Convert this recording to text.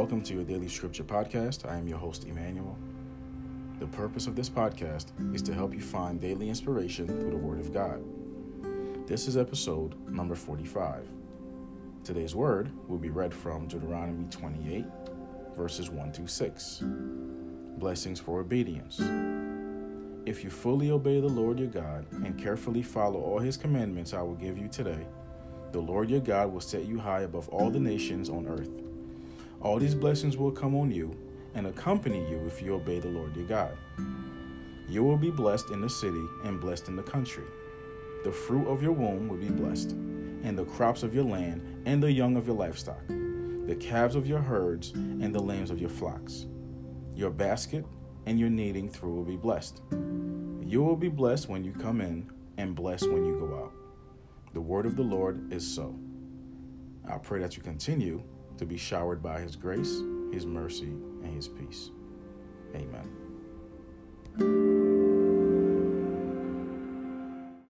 Welcome to your daily scripture podcast. I am your host, Emmanuel. The purpose of this podcast is to help you find daily inspiration through the Word of God. This is episode number 45. Today's word will be read from Deuteronomy 28, verses 1 to 6. Blessings for obedience. If you fully obey the Lord your God and carefully follow all his commandments I will give you today, the Lord your God will set you high above all the nations on earth. All these blessings will come on you and accompany you if you obey the Lord your God. You will be blessed in the city and blessed in the country. The fruit of your womb will be blessed, and the crops of your land, and the young of your livestock, the calves of your herds, and the lambs of your flocks. Your basket and your kneading through will be blessed. You will be blessed when you come in, and blessed when you go out. The word of the Lord is so. I pray that you continue to be showered by His grace, His mercy, and His peace. Amen.